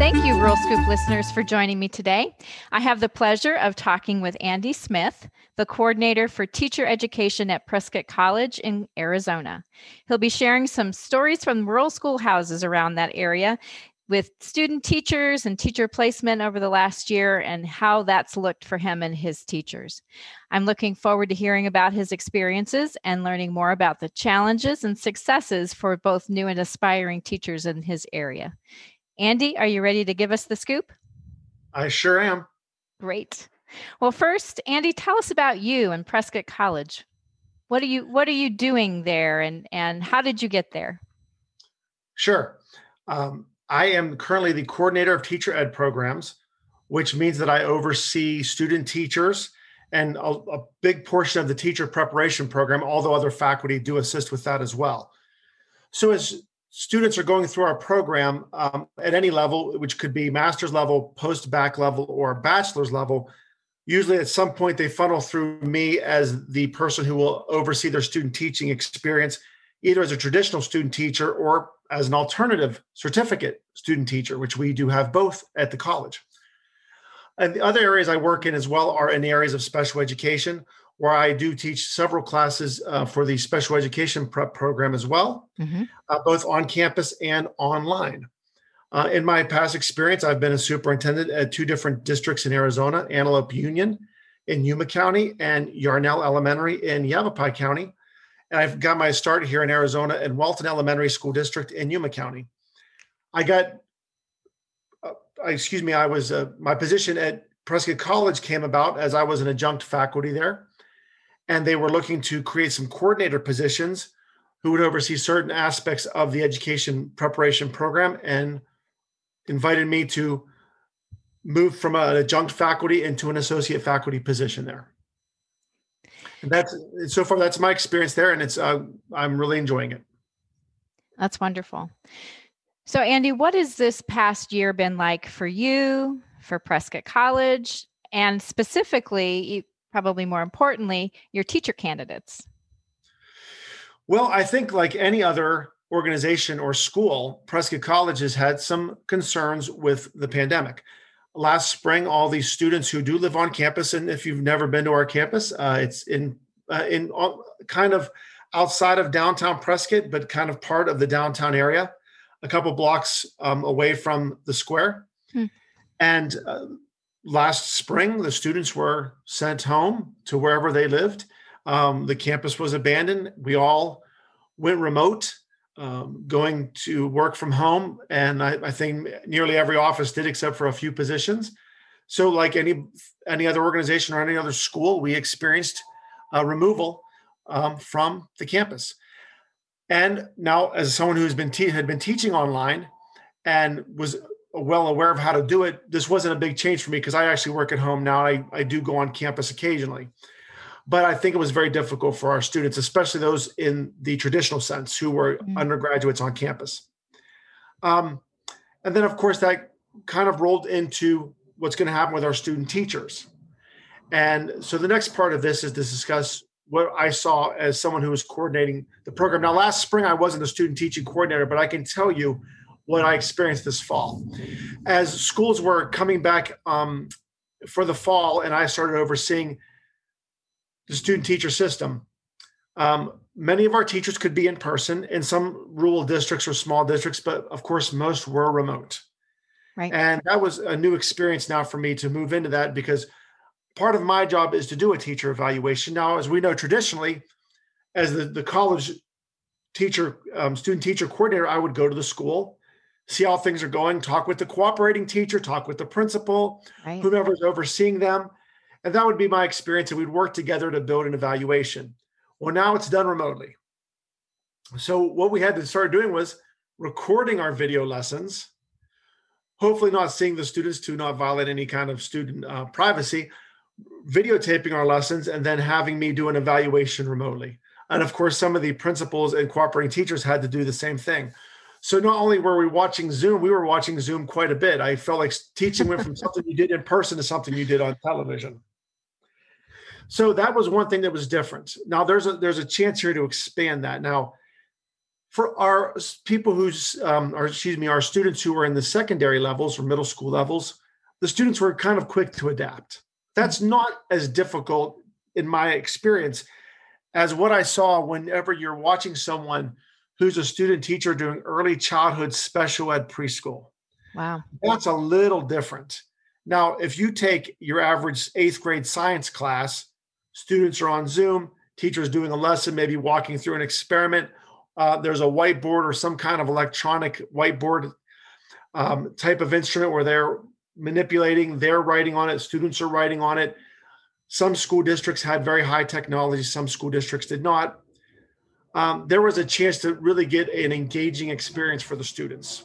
Thank you, Rural Scoop listeners, for joining me today. I have the pleasure of talking with Andy Smith, the coordinator for teacher education at Prescott College in Arizona. He'll be sharing some stories from rural schoolhouses around that area with student teachers and teacher placement over the last year and how that's looked for him and his teachers. I'm looking forward to hearing about his experiences and learning more about the challenges and successes for both new and aspiring teachers in his area. Andy, are you ready to give us the scoop? I sure am. Great. Well, first, Andy, tell us about you and Prescott College. What are you What are you doing there, and and how did you get there? Sure. Um, I am currently the coordinator of teacher ed programs, which means that I oversee student teachers and a, a big portion of the teacher preparation program. Although other faculty do assist with that as well. So as students are going through our program um, at any level, which could be master's level, post bac level, or bachelor's level, usually at some point they funnel through me as the person who will oversee their student teaching experience, either as a traditional student teacher or as an alternative certificate student teacher, which we do have both at the college. And the other areas I work in as well are in the areas of special education, where I do teach several classes uh, for the special education prep program as well, mm-hmm. uh, both on campus and online. Uh, in my past experience, I've been a superintendent at two different districts in Arizona Antelope Union in Yuma County and Yarnell Elementary in Yavapai County. And I've got my start here in Arizona in Wellton Elementary School District in Yuma County. I got, uh, excuse me, I was, uh, my position at Prescott College came about as I was an adjunct faculty there and they were looking to create some coordinator positions who would oversee certain aspects of the education preparation program and invited me to move from an adjunct faculty into an associate faculty position there. And that's so far that's my experience there and it's uh, I'm really enjoying it. That's wonderful. So Andy, what has this past year been like for you, for Prescott College, and specifically probably more importantly, your teacher candidates? Well, I think like any other organization or school, Prescott College has had some concerns with the pandemic. Last spring, all these students who do live on campus, and if you've never been to our campus, uh, it's in uh, in kind of outside of downtown Prescott, but kind of part of the downtown area, a couple blocks um, away from the square. Hmm. And uh, last spring, the students were sent home to wherever they lived. Um, the campus was abandoned. We all went remote, um, going to work from home. And I, I, think nearly every office did, except for a few positions. So, like any any other organization or any other school, we experienced removal um, from the campus. And now, as someone who's been te- had been teaching online and was well aware of how to do it. This wasn't a big change for me because I actually work at home now. I, I do go on campus occasionally. But I think it was very difficult for our students, especially those in the traditional sense who were mm-hmm. undergraduates on campus. Um, and then, of course, that kind of rolled into what's going to happen with our student teachers. And so the next part of this is to discuss what I saw as someone who was coordinating the program. Now, last spring, I wasn't a student teaching coordinator, but I can tell you what I experienced this fall. As schools were coming back um, for the fall, and I started overseeing the student teacher system, um, many of our teachers could be in person in some rural districts or small districts, but of course, most were remote. Right. And that was a new experience now for me to move into that because part of my job is to do a teacher evaluation. Now, as we know traditionally, as the, the college teacher, um, student teacher coordinator, I would go to the school see how things are going, talk with the cooperating teacher, talk with the principal, right. whomever's overseeing them. And that would be my experience. And we'd work together to build an evaluation. Well, now it's done remotely. So what we had to start doing was recording our video lessons, hopefully not seeing the students to not violate any kind of student uh, privacy, videotaping our lessons, and then having me do an evaluation remotely. And of course, some of the principals and cooperating teachers had to do the same thing. So not only were we watching Zoom, we were watching Zoom quite a bit. I felt like teaching went from something you did in person to something you did on television. So that was one thing that was different. Now there's a there's a chance here to expand that. Now, for our people who's um, or excuse me, our students who are in the secondary levels or middle school levels, the students were kind of quick to adapt. That's not as difficult in my experience as what I saw whenever you're watching someone who's a student teacher doing early childhood special ed preschool. Wow. That's a little different. Now, if you take your average eighth grade science class, students are on Zoom, teachers doing a lesson, maybe walking through an experiment. Uh, there's a whiteboard or some kind of electronic whiteboard um, type of instrument where they're manipulating, they're writing on it, students are writing on it. Some school districts had very high technology, some school districts did not. Um, there was a chance to really get an engaging experience for the students.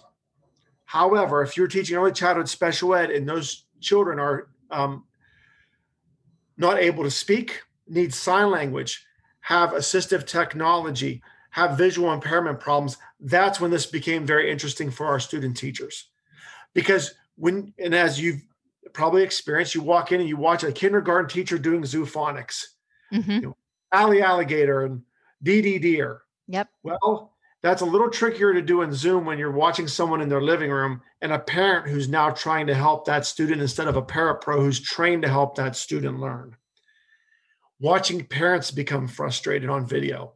However, if you're teaching early childhood special ed and those children are um, not able to speak, need sign language, have assistive technology, have visual impairment problems, that's when this became very interesting for our student teachers. Because when, and as you've probably experienced. You walk in and you watch a kindergarten teacher doing zoophonics, mm-hmm. you know, Allie Alligator and Deer. Yep. Well, that's a little trickier to do in Zoom when you're watching someone in their living room and a parent who's now trying to help that student instead of a parapro who's trained to help that student learn. Watching parents become frustrated on video,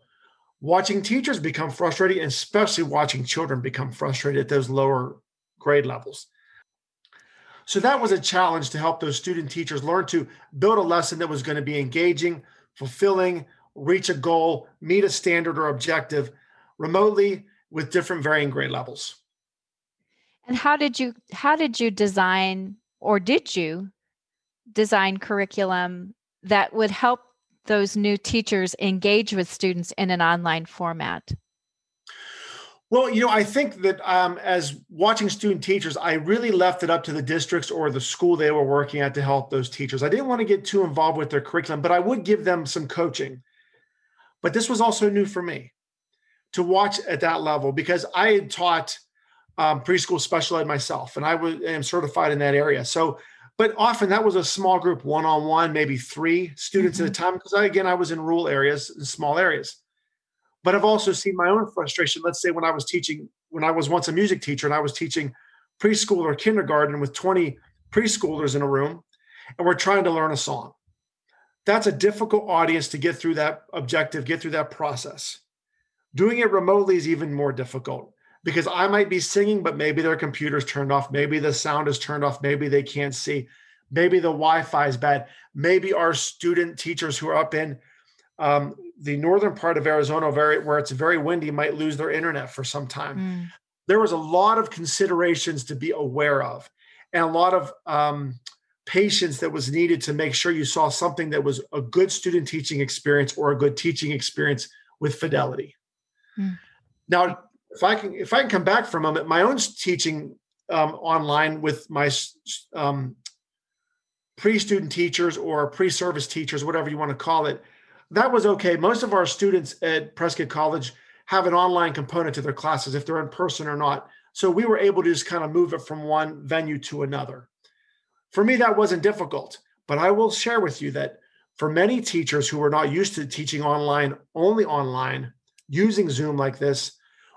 watching teachers become frustrated, and especially watching children become frustrated at those lower grade levels. So that was a challenge to help those student teachers learn to build a lesson that was going to be engaging, fulfilling, reach a goal, meet a standard or objective remotely with different varying grade levels. And how did you how did you design or did you design curriculum that would help those new teachers engage with students in an online format? Well, you know, I think that um, as watching student teachers, I really left it up to the districts or the school they were working at to help those teachers. I didn't want to get too involved with their curriculum, but I would give them some coaching. But this was also new for me to watch at that level because I had taught um, preschool special ed myself, and I was am certified in that area. So, but often that was a small group, one on one, maybe three students mm-hmm. at a mm-hmm. time. Because I, again, I was in rural areas, in small areas. But I've also seen my own frustration. Let's say when I was teaching, when I was once a music teacher and I was teaching preschool or kindergarten with 20 preschoolers in a room, and we're trying to learn a song. That's a difficult audience to get through that objective, get through that process. Doing it remotely is even more difficult because I might be singing, but maybe their computer's turned off. Maybe the sound is turned off. Maybe they can't see. Maybe the Wi Fi is bad. Maybe our student teachers who are up in um, the northern part of Arizona, very where it's very windy, might lose their internet for some time. Mm. There was a lot of considerations to be aware of, and a lot of um, patience that was needed to make sure you saw something that was a good student teaching experience or a good teaching experience with fidelity. Mm. Now, if I can, if I can come back for a moment, my own teaching um, online with my um, pre-student teachers or pre-service teachers, whatever you want to call it that was okay. Most of our students at Prescott College have an online component to their classes, if they're in person or not. So we were able to just kind of move it from one venue to another. For me, that wasn't difficult, but I will share with you that for many teachers who were not used to teaching online, only online, using Zoom like this,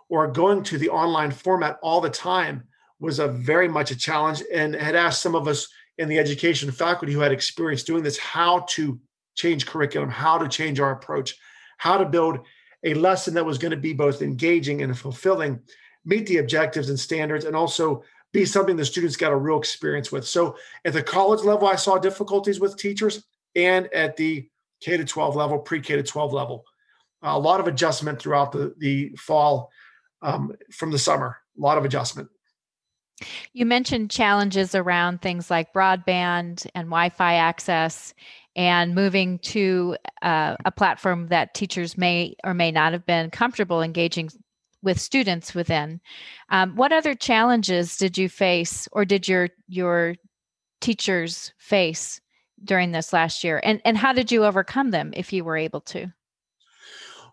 or going to the online format all the time was a very much a challenge and had asked some of us in the education faculty who had experience doing this how to change curriculum, how to change our approach, how to build a lesson that was going to be both engaging and fulfilling, meet the objectives and standards, and also be something the students got a real experience with. So at the college level, I saw difficulties with teachers, and at the K to 12 level, pre K to 12 level, a lot of adjustment throughout the the fall um, from the summer. A lot of adjustment. You mentioned challenges around things like broadband and Wi Fi access and moving to uh, a platform that teachers may or may not have been comfortable engaging with students within. Um, what other challenges did you face, or did your your teachers face during this last year, and and how did you overcome them if you were able to?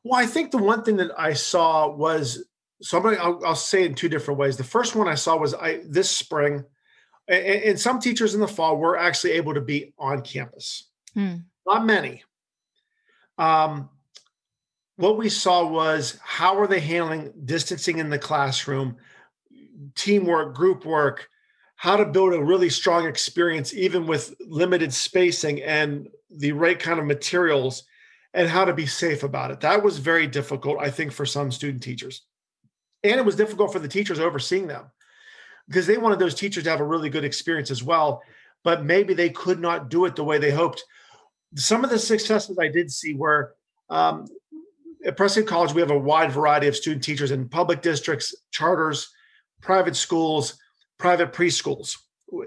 Well, I think the one thing that I saw was so I'm gonna I'll, I'll say it in two different ways. The first one I saw was I this spring, and, and some teachers in the fall were actually able to be on campus. Hmm. Not many. Um, what we saw was how are they handling distancing in the classroom, teamwork, group work, how to build a really strong experience even with limited spacing and the right kind of materials and how to be safe about it. That was very difficult, I think, for some student teachers. And it was difficult for the teachers overseeing them because they wanted those teachers to have a really good experience as well. But maybe they could not do it the way they hoped. Some of the successes I did see were um, at Prescott College, we have a wide variety of student teachers in public districts, charters, private schools, private preschools.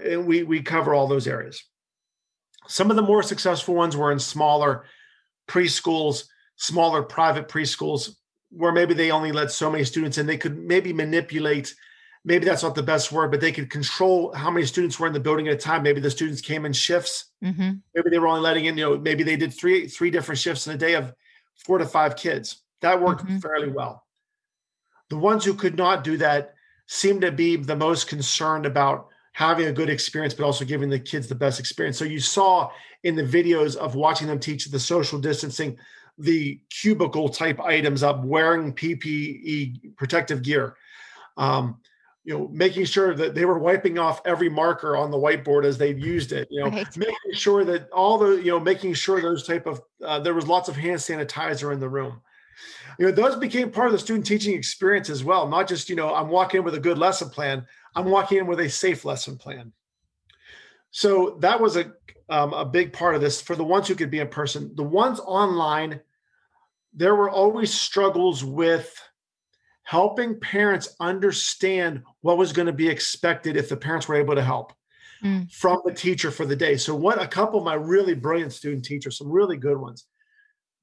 And we, we cover all those areas. Some of the more successful ones were in smaller preschools, smaller private preschools, where maybe they only let so many students in. They could maybe manipulate, maybe that's not the best word, but they could control how many students were in the building at a time. Maybe the students came in shifts. Mm-hmm. Maybe they were only letting in, you know, maybe they did three three different shifts in a day of four to five kids. That worked mm-hmm. fairly well. The ones who could not do that seemed to be the most concerned about having a good experience, but also giving the kids the best experience. So you saw in the videos of watching them teach the social distancing, the cubicle type items up, wearing PPE protective gear. Um, you know, making sure that they were wiping off every marker on the whiteboard as they've used it. You know, right. making sure that all the you know, making sure those type of uh, there was lots of hand sanitizer in the room. You know, those became part of the student teaching experience as well. Not just you know, I'm walking in with a good lesson plan. I'm walking in with a safe lesson plan. So that was a um, a big part of this for the ones who could be in person. The ones online, there were always struggles with helping parents understand what was going to be expected if the parents were able to help mm. from the teacher for the day. So, what a couple of my really brilliant student teachers, some really good ones,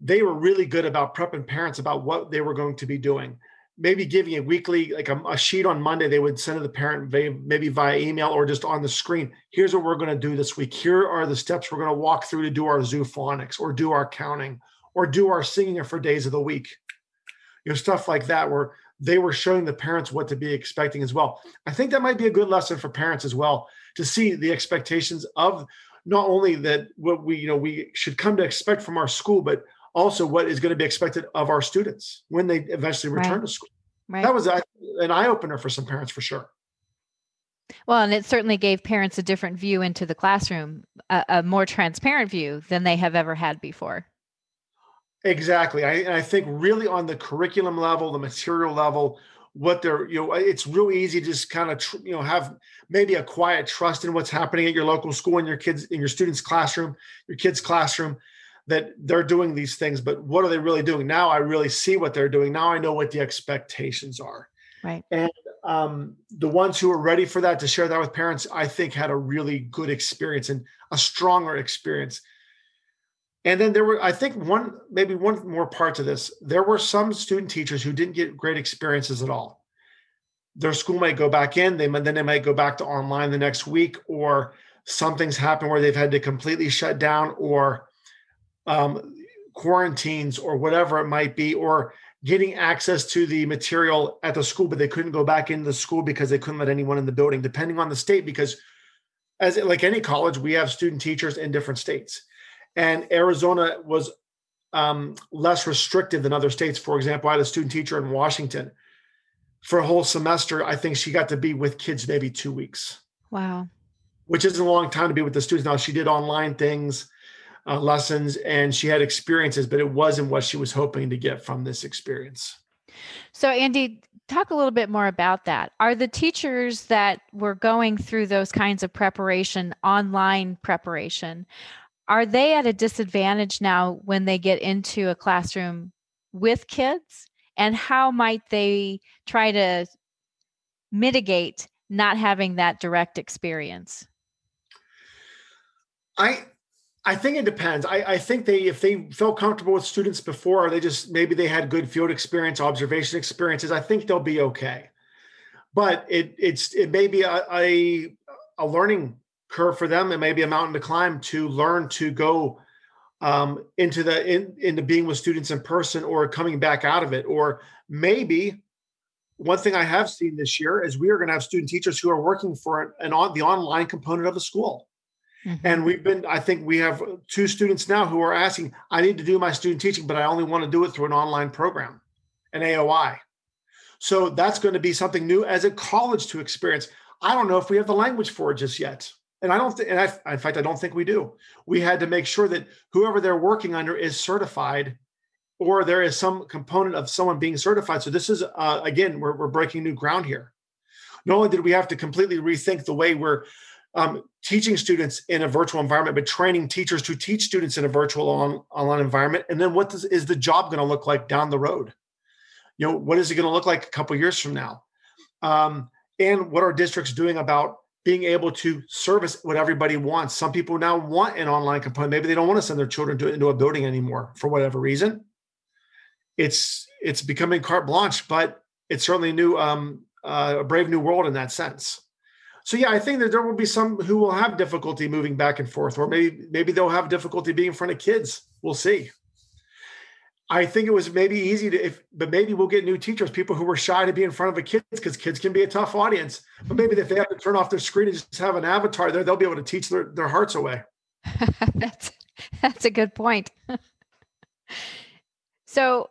they were really good about prepping parents about what they were going to be doing. Maybe giving a weekly, like a, a sheet on Monday, they would send to the parent maybe via email or just on the screen. Here's what we're going to do this week. Here are the steps we're going to walk through to do our zoophonics or do our counting or do our singing for days of the week. You know, stuff like that, where they were showing the parents what to be expecting as well. I think that might be a good lesson for parents as well to see the expectations of not only that what we you know we should come to expect from our school, but also what is going to be expected of our students when they eventually return right. to school. Right. That was an eye opener for some parents for sure. Well, and it certainly gave parents a different view into the classroom, a, a more transparent view than they have ever had before. Exactly. I, I think really on the curriculum level, the material level, what they're, you know, it's really easy to just kind of, tr- you know, have maybe a quiet trust in what's happening at your local school and your kids, in your students' classroom, your kids' classroom, that they're doing these things. But what are they really doing? Now I really see what they're doing. Now I know what the expectations are. Right. And um, the ones who are ready for that to share that with parents, I think had a really good experience and a stronger experience and then there were, I think, one maybe one more part to this. There were some student teachers who didn't get great experiences at all. Their school might go back in, they then they might go back to online the next week, or something's happened where they've had to completely shut down, or um, quarantines, or whatever it might be, or getting access to the material at the school, but they couldn't go back into the school because they couldn't let anyone in the building, depending on the state. Because as like any college, we have student teachers in different states and Arizona was um, less restrictive than other states. For example, I had a student teacher in Washington for a whole semester. I think she got to be with kids maybe two weeks. Wow. Which isn't a long time to be with the students. Now she did online things, uh, lessons, and she had experiences, but it wasn't what she was hoping to get from this experience. So, Andy, talk a little bit more about that. Are the teachers that were going through those kinds of preparation, online preparation, are they at a disadvantage now when they get into a classroom with kids? And how might they try to mitigate not having that direct experience? I I think it depends. I, I, think they, if they felt comfortable with students before, or they just maybe they had good field experience, observation experiences, I think they'll be okay. But it it's it may be a, a, a learning curve for them. It may be a mountain to climb to learn to go um, into the in, into being with students in person or coming back out of it, or maybe one thing I have seen this year is we are going to have student teachers who are working for an, on the online component of the school. Mm-hmm. And we've been, I think we have two students now who are asking, I need to do my student teaching, but I only want to do it through an online program, an AOI. So that's going to be something new as a college to experience. I don't know if we have the language for it just yet. And I don't think, and I, in fact, I don't think we do. We had to make sure that whoever they're working under is certified or there is some component of someone being certified. So this is uh, again, we're, we're breaking new ground here. Not only did we have to completely rethink the way we're um, teaching students in a virtual environment, but training teachers to teach students in a virtual on, online environment, and then what does, is the job going to look like down the road? You know, what is it going to look like a couple years from now? Um, and what are districts doing about being able to service what everybody wants? Some people now want an online component. Maybe they don't want to send their children to, into a building anymore for whatever reason it's it's becoming carte blanche, but it's certainly a new um, uh, a brave new world in that sense. So yeah, I think that there will be some who will have difficulty moving back and forth, or maybe maybe they'll have difficulty being in front of kids. We'll see. I think it was maybe easy to, if, but maybe we'll get new teachers, people who were shy to be in front of a kids because kids can be a tough audience. But maybe if they have to turn off their screen and just have an avatar there, they'll be able to teach their, their hearts away. that's that's a good point. so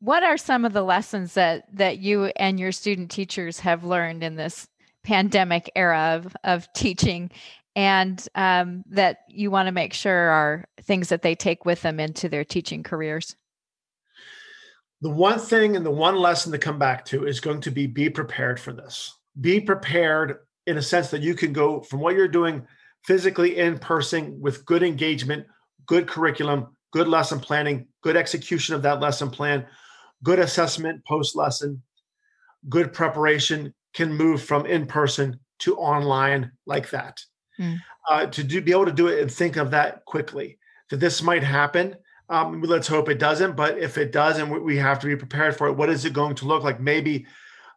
what are some of the lessons that that you and your student teachers have learned in this pandemic era of, of teaching and um, that you want to make sure are things that they take with them into their teaching careers the one thing and the one lesson to come back to is going to be be prepared for this be prepared in a sense that you can go from what you're doing physically in person with good engagement good curriculum good lesson planning good execution of that lesson plan good assessment post lesson, good preparation can move from in person to online like that. Mm. Uh, to do, be able to do it and think of that quickly, that this might happen. Um, let's hope it doesn't, but if it does, and we have to be prepared for it, what is it going to look like? Maybe,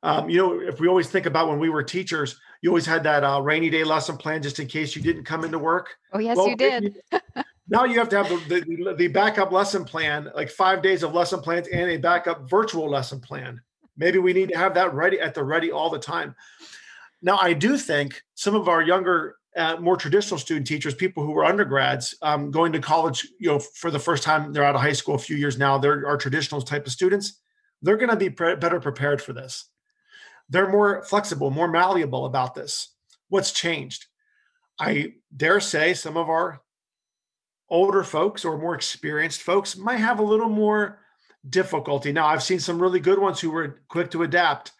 um, you know, if we always think about when we were teachers, you always had that uh, rainy day lesson plan just in case you didn't come into work. Oh, yes, well, you did. now you have to have the, the, the, backup lesson plan, like five days of lesson plans and a backup virtual lesson plan. Maybe we need to have that ready at the ready all the time. Now, I do think some of our younger, uh, more traditional student teachers, people who were undergrads, um, going to college, you know, for the first time, they're out of high school a few years now. They're our traditional type of students. They're going to be pre- better prepared for this. They're more flexible, more malleable about this. What's changed? I dare say some of our older folks or more experienced folks might have a little more difficulty. Now, I've seen some really good ones who were quick to adapt,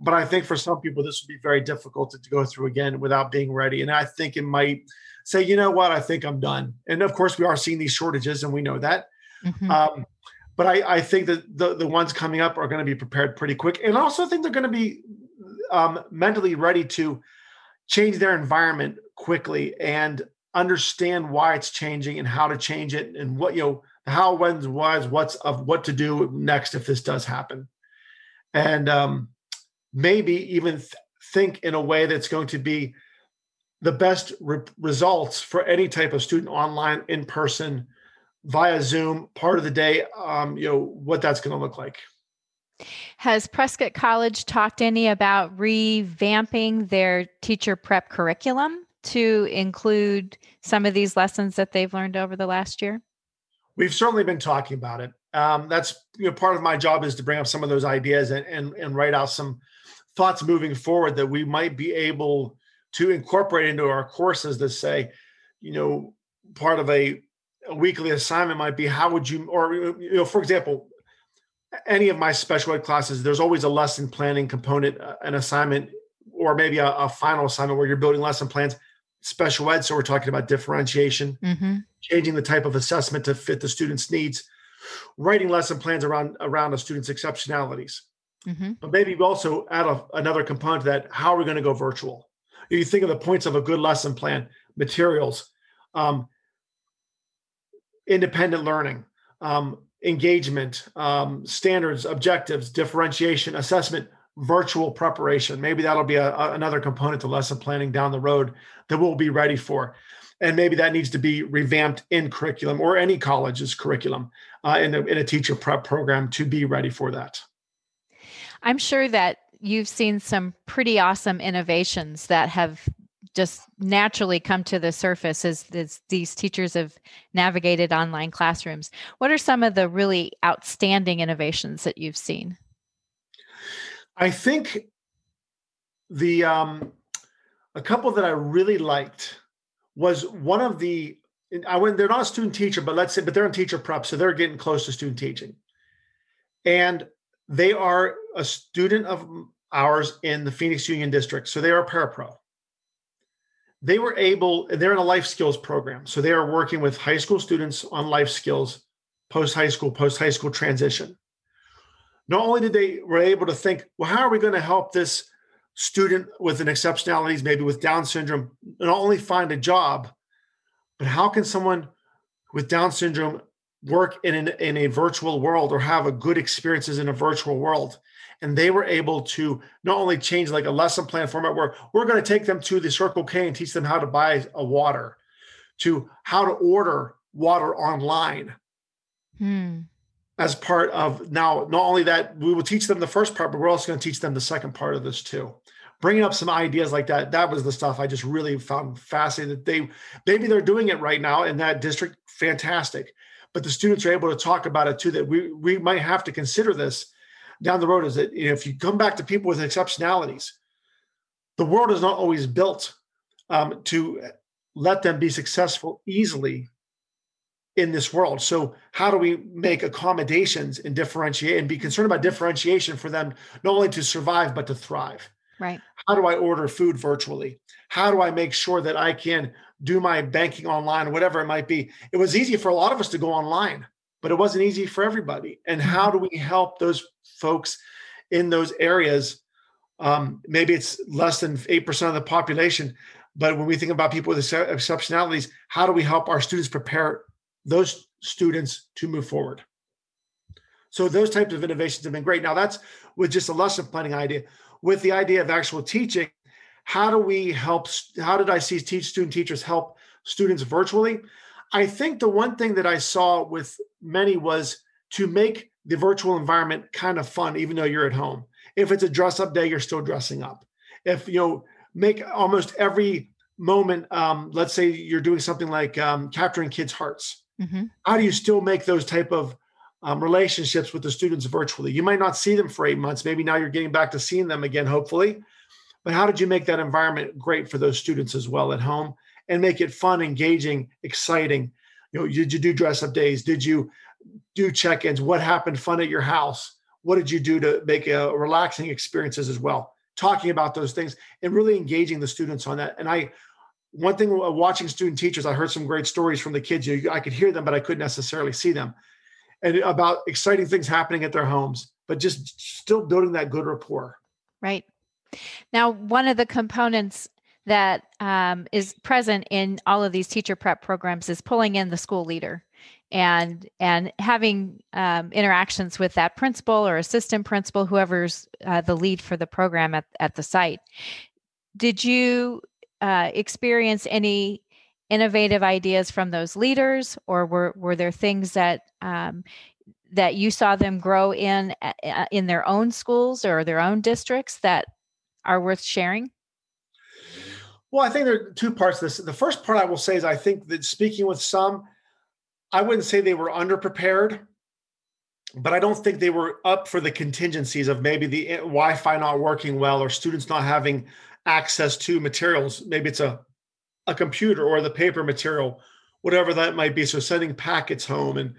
but I think for some people, this would be very difficult to, to go through again without being ready. And I think it might say, you know what, I think I'm done. And of course, we are seeing these shortages, and we know that. Mm-hmm. Um, but I, I, think that the, the ones coming up are going to be prepared pretty quick. And I also think they're going to be um, mentally ready to change their environment quickly and understand why it's changing and how to change it and what you know how when's why's what's of what to do next if this does happen and um, maybe even th- think in a way that's going to be the best re- results for any type of student online in person via zoom part of the day um, you know what that's going to look like has prescott college talked any about revamping their teacher prep curriculum to include some of these lessons that they've learned over the last year? We've certainly been talking about it. Um, that's you know part of my job is to bring up some of those ideas and, and and write out some thoughts moving forward that we might be able to incorporate into our courses that say, you know, part of a, a weekly assignment might be how would you or you know for example any of my special ed classes there's always a lesson planning component uh, an assignment or maybe a, a, final assignment where you're building lesson plans special ed. So we're talking about differentiation, mm-hmm. changing the type of assessment to fit the student's needs, writing lesson plans around around a student's exceptionalities. Mm-hmm. But maybe we also add a, another component to that. How are we going to go virtual? You think of the points of a good lesson plan, materials, um, independent learning, um, engagement, um, standards, objectives, differentiation, assessment, virtual preparation. Maybe that'll be a, a, another component to lesson planning down the road that we'll be ready for. And maybe that needs to be revamped in curriculum or any college's curriculum uh, in, in a teacher prep program to be ready for that. I'm sure that you've seen some pretty awesome innovations that have just naturally come to the surface as, as, these teachers have navigated online classrooms. What are some of the really outstanding innovations that you've seen? I think the um, a couple that I really liked was one of the I went they're not a student teacher, but let's say but they're in teacher prep, so they're getting close to student teaching, and they are a student of ours in the Phoenix Union District, so they are a parapro. They were able they're in a life skills program so they are working with high school students on life skills post high school post high school transition. Not only did they were able to think well how are we going to help this student with an exceptionalities maybe with down syndrome not only find a job but how can someone with down syndrome work in an, in a virtual world or have a good experiences in a virtual world and they were able to not only change like a lesson plan format where we're going to take them to the Circle K and teach them how to buy a water, to how to order water online. Hmm. As part of now, not only that, we will teach them the first part, but we're also going to teach them the second part of this too. Bringing up some ideas like that, that was the stuff I just really found fascinating. That they maybe they're doing it right now in that district, fantastic. But the students are able to talk about it too. That we we might have to consider this down the road is that you know, if you come back to people with exceptionalities, the world is not always built um, to let them be successful easily in this world. So how do we make accommodations and differentiate and be concerned about differentiation for them not only to survive but to thrive? Right. How do I order food virtually? How do I make sure that I can do my banking online or whatever it might be? It was easy for a lot of us to go online but it wasn't easy for everybody. And how do we help those folks in those areas? Um, maybe it's less than 8% of the population, but when we think about people with exceptionalities, how do we help our students prepare those students to move forward? So those types of innovations have been great. Now that's with just a lesson planning idea. With the idea of actual teaching, how do we help? How did I see teach student teachers help students virtually? I think the one thing that I saw with many was to make the virtual environment kind of fun, even though you're at home. If it's a dress up day, you're still dressing up. If you know, make almost every moment, um, let's say you're doing something like um, capturing kids' hearts. Mm-hmm. How do you still make those type of um, relationships with the students virtually? You might not see them for eight months. Maybe now you're getting back to seeing them again, hopefully. But how did you make that environment great for those students as well at home? And make it fun, engaging, exciting. You know, did you do dress up days? Did you do check-ins? What happened fun at your house? What did you do to make a relaxing experiences as well? Talking about those things and really engaging the students on that. And I, one thing watching student teachers, I heard some great stories from the kids. You, I could hear them, but I couldn't necessarily see them, and about exciting things happening at their homes, but just still building that good rapport. Right. Now, one of the components that um, is present in all of these teacher prep programs is pulling in the school leader and and having um, interactions with that principal or assistant principal whoever's uh, the lead for the program at, at the site. Did you uh, experience any innovative ideas from those leaders or were, were there things that um, that you saw them grow in uh, in their own schools or their own districts that are worth sharing well, I think there are two parts to this. The first part I will say is I think that speaking with some, I wouldn't say they were underprepared, but I don't think they were up for the contingencies of maybe the Wi-Fi not working well or students not having access to materials. Maybe it's a a computer or the paper material, whatever that might be. So sending packets home and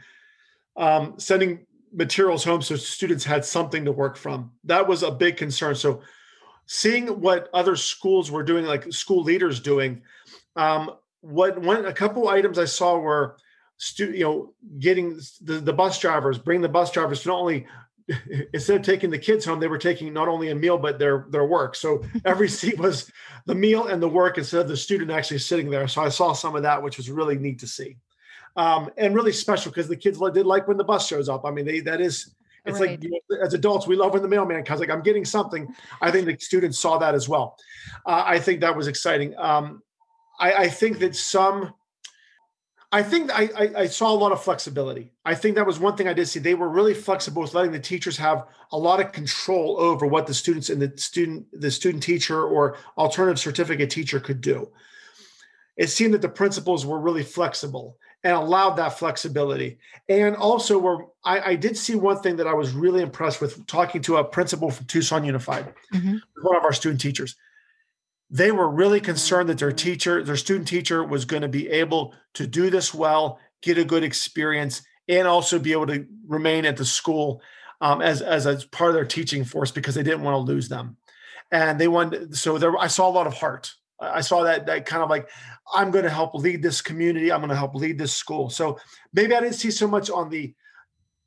um, sending materials home so students had something to work from. That was a big concern. So seeing what other schools were doing, like school leaders doing, um, what one a couple items I saw were stu- you know getting the, the bus drivers, bring the bus drivers to not only instead of taking the kids home, they were taking not only a meal but their their work. So every seat was the meal and the work instead of the student actually sitting there. So I saw some of that, which was really neat to see, um, and really special because the kids did like when the bus shows up. I mean, they that is. It's right. like you know, as adults, we love when the mailman comes. Like I'm getting something. I think the students saw that as well. Uh, I think that was exciting. Um, I, I think that some I think I, I, I, saw a lot of flexibility. I think that was one thing I did see. They were really flexible with letting the teachers have a lot of control over what the students and the student, the student teacher or alternative certificate teacher could do. It seemed that the principals were really flexible and allowed that flexibility. And also, were I, I did see one thing that I was really impressed with talking to a principal from Tucson Unified, mm-hmm. one of our student teachers they were really concerned that their teacher, their student teacher, was going to be able to do this well, get a good experience, and also be able to remain at the school um, as as a part of their teaching force because they didn't want to lose them. And they wanted, so there, I saw a lot of heart. I saw that that kind of like I'm going to help lead this community. I'm going to help lead this school. So maybe I didn't see so much on the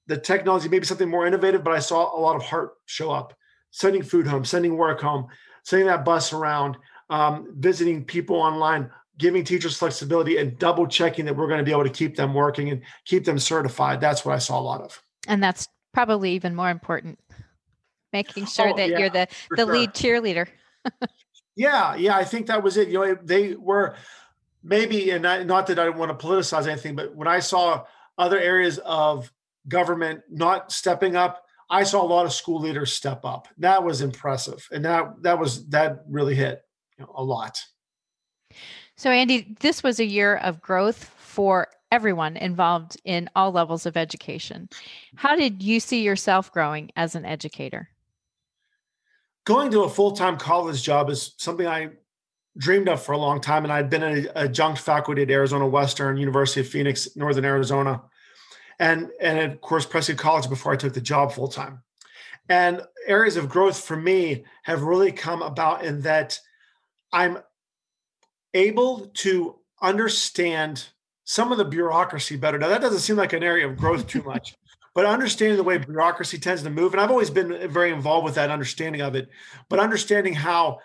the technology, maybe something more innovative, but I saw a lot of heart show up. Sending food home, sending work home, sending that bus around, um, visiting people online, giving teachers flexibility, and double checking that we're going to be able to keep them working and keep them certified. That's what I saw a lot of. And that's probably even more important, making sure oh, that yeah, you're the the sure. lead cheerleader. yeah, yeah, I think that was it. You know, they were maybe, and I, not that I don't want to politicize anything, but when I saw other areas of government not stepping up, I saw a lot of school leaders step up. That was impressive, and that that was that really hit you know, a lot. So, Andy, this was a year of growth for everyone involved in all levels of education. How did you see yourself growing as an educator? Going to a full time college job is something I dreamed of for a long time. And I'd been an adjunct faculty at Arizona Western, University of Phoenix, Northern Arizona, and, and of course, Prescott College before I took the job full time. And areas of growth for me have really come about in that I'm able to understand some of the bureaucracy better. Now, that doesn't seem like an area of growth too much, but understanding the way bureaucracy tends to move, and I've always been very involved with that understanding of it, but understanding how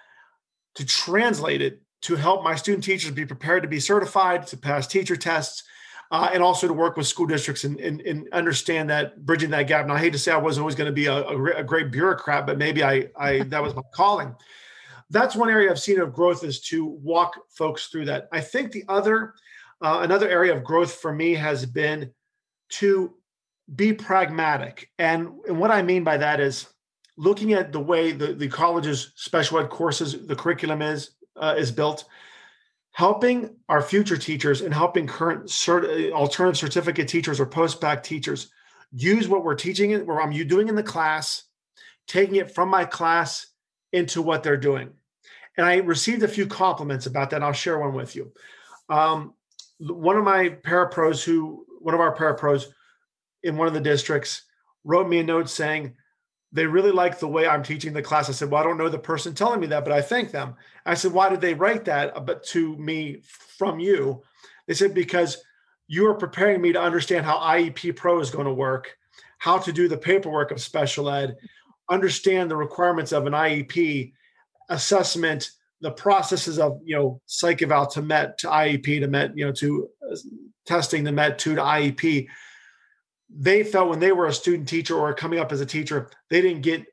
to translate it to help my student teachers be prepared to be certified, to pass teacher tests, uh, and also to work with school districts and, and, and, understand that bridging that gap. and I hate to say I wasn't always going to be a, a, great bureaucrat, but maybe I, I that was my calling that's one area I've seen of growth is to walk folks through that. I think the other uh, another area of growth for me has been to be pragmatic, and, and what I mean by that is looking at the way the, the college's special ed courses, the curriculum is uh, is built, helping our future teachers and helping current cert, alternative certificate teachers or post bac teachers use what we're teaching, where I'm you doing in the class, taking it from my class into what they're doing. And I received a few compliments about that. I'll share one with you. Um, one of my parapros, who one of our parapros in one of the districts, wrote me a note saying they really like the way I'm teaching the class. I said, "Well, I don't know the person telling me that, but I thank them." I said, "Why did they write that?" But to me from you, they said because you are preparing me to understand how IEP Pro is going to work, how to do the paperwork of special ed, understand the requirements of an IEP assessment, the processes of you know psych eval to MET to IEP to MET, you know, to uh, testing to MET two to IEP. They felt when they were a student teacher or coming up as a teacher, they didn't get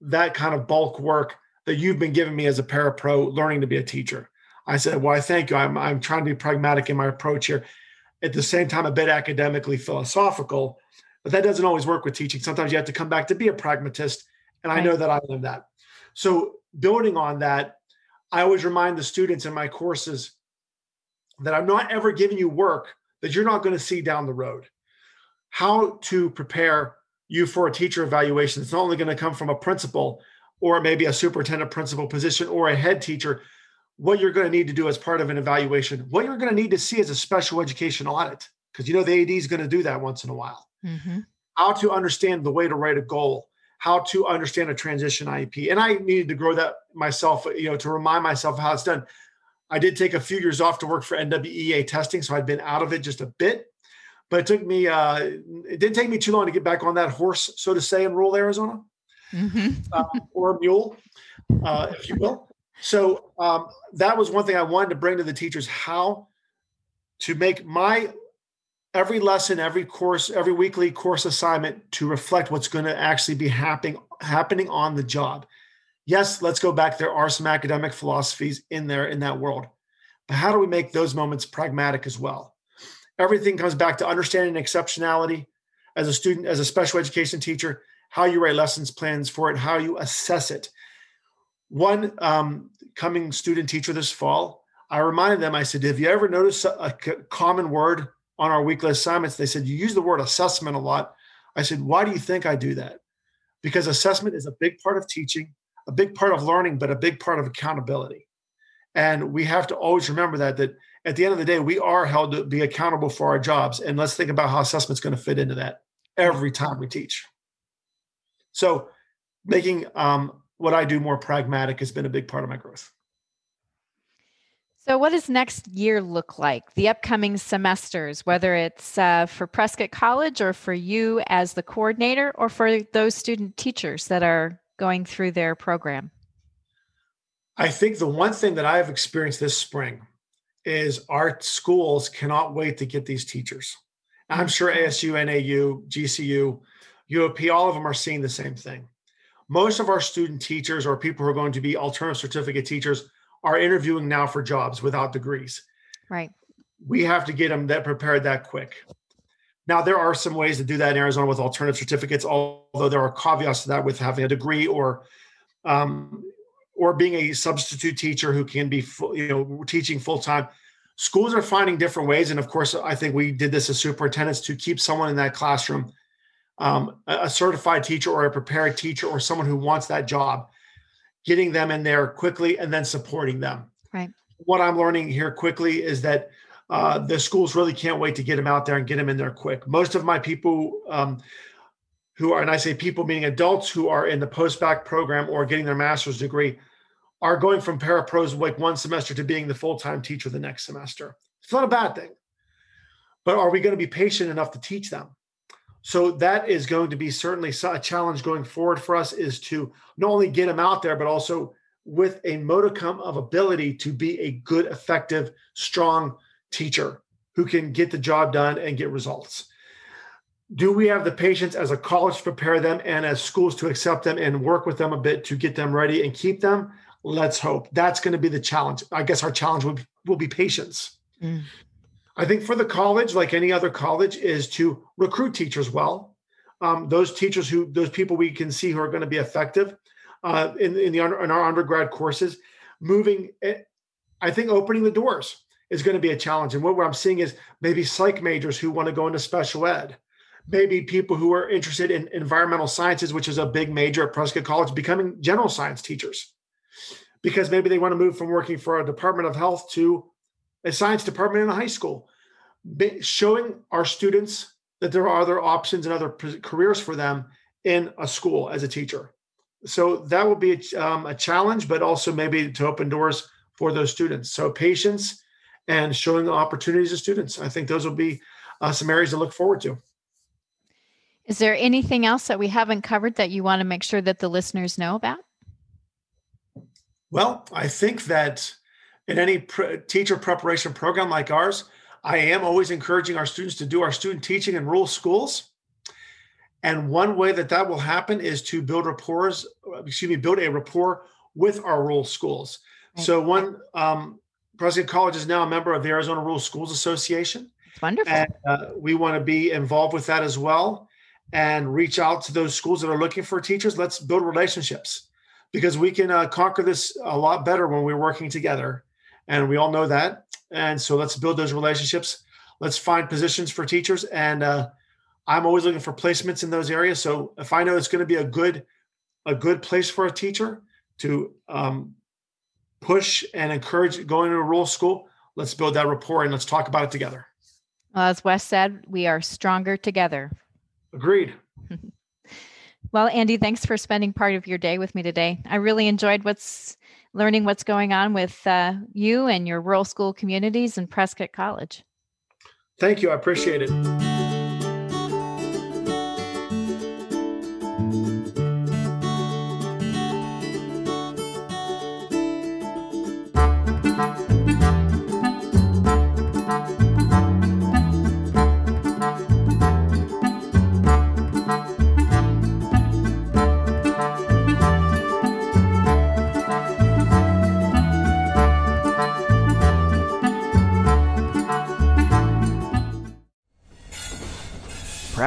that kind of bulk work that you've been giving me as a parapro learning to be a teacher. I said, Well, I thank you. I'm, I'm trying to be pragmatic in my approach here. At the same time, a bit academically philosophical, but that doesn't always work with teaching. Sometimes you have to come back to be a pragmatist and I know that I am that. So, building on that, I always remind the students in my courses that I'm not ever giving you work that you're not going to see down the road. How to prepare you for a teacher evaluation. It's not only going to come from a principal or maybe a superintendent principal position or a head teacher. What you're going to need to do as part of an evaluation, what you're going to need to see is a special education audit, because you know the AD is going to do that once in a while. Mm-hmm. How to understand the way to write a goal, how to understand a transition IEP. And I needed to grow that myself, you know, to remind myself how it's done. I did take a few years off to work for NWEA testing, so I'd been out of it just a bit. But it took me, uh, it didn't take me too long to get back on that horse, so to say, in rural Arizona mm-hmm. uh, or mule, uh, if you will. So um, that was one thing I wanted to bring to the teachers how to make my every lesson, every course, every weekly course assignment to reflect what's going to actually be happening happening on the job. Yes, let's go back. There are some academic philosophies in there in that world, but how do we make those moments pragmatic as well? Everything comes back to understanding exceptionality as a student, as a special education teacher, how you write lessons plans for it, how you assess it. One um, coming student teacher this fall, I reminded them, I said, Have you ever noticed a, common word on our weekly assignments? They said, You use the word assessment a lot. I said, Why do you think I do that? Because assessment is a big part of teaching, a big part of learning, but a big part of accountability. And we have to always remember that, that at the end of the day, we are held to be accountable for our jobs. And let's think about how assessment's going to fit into that every time we teach. So making um, what I do more pragmatic has been a big part of my growth. So, what does next year look like? The upcoming semesters, whether it's uh, for Prescott College or for you as the coordinator, or for those student teachers that are going through their program? I think the one thing that I have experienced this spring is our schools cannot wait to get these teachers. I'm sure mm-hmm. ASU, NAU, GCU, UOP, all of them are seeing the same thing most of our student teachers or people who are going to be alternative certificate teachers are interviewing now for jobs without degrees. Right. We have to get them that prepared that quick. Now there are some ways to do that in Arizona with alternative certificates, although there are caveats to that with having a degree or um, or being a substitute teacher who can be you know teaching full time. Schools are finding different ways, and of course, I think we did this as superintendents to keep someone in that classroom um, a certified teacher or a prepared teacher or someone who wants that job, getting them in there quickly and then supporting them. Right. What I'm learning here quickly is that uh, the schools really can't wait to get them out there and get them in there quick. Most of my people um, who are, and I say people meaning adults who are in the post-bac program or getting their master's degree, are going from parapros like one semester to being the full-time teacher the next semester. It's not a bad thing. But are we going to be patient enough to teach them? So that is going to be certainly a challenge going forward for us is to not only get them out there, but also with a modicum of ability to be a good, effective, strong teacher who can get the job done and get results. Do we have the patience as a college to prepare them and as schools to accept them and work with them a bit to get them ready and keep them? Let's hope. That's going to be the challenge. I guess our challenge will be, will be patience. Mm. I think for the college, like any other college, is to recruit teachers well. Um, those teachers who, those people we can see who are going to be effective uh, in in the in our undergrad courses, moving. Eh, I think opening the doors is going to be a challenge. And what, what I'm seeing is maybe psych majors who want to go into special ed, maybe people who are interested in environmental sciences, which is a big major at Prescott College, becoming general science teachers, because maybe they want to move from working for a Department of Health to a science department in a high school, showing our students that there are other options and other careers for them in a school as a teacher. So that will be a, um, a challenge, but also maybe to open doors for those students. So patience and showing opportunities to students. I think those will be uh, some areas to look forward to. Is there anything else that we haven't covered that you want to make sure that the listeners know about? Well, I think that in any pre- teacher preparation program like ours, I am always encouraging our students to do our student teaching in rural schools. And one way that that will happen is to build rapport, excuse me, build a rapport with our rural schools. So one, um, Prescott College is now a member of the Arizona Rural Schools Association. wonderful. And uh, we want to be involved with that as well and reach out to those schools that are looking for teachers. Let's build relationships because we can uh, conquer this a lot better when we're working together and we all know that. And so let's build those relationships. Let's find positions for teachers, and uh, I'm always looking for placements in those areas. So if I know it's going to be a good a good place for a teacher to um, push and encourage going to a rural school, let's build that rapport and let's talk about it together. Well, as Wes said, we are stronger together. Agreed. well, Andy, thanks for spending part of your day with me today. I really enjoyed what's learning what's going on with uh, you and your rural school communities and Prescott College. Thank you. I appreciate it.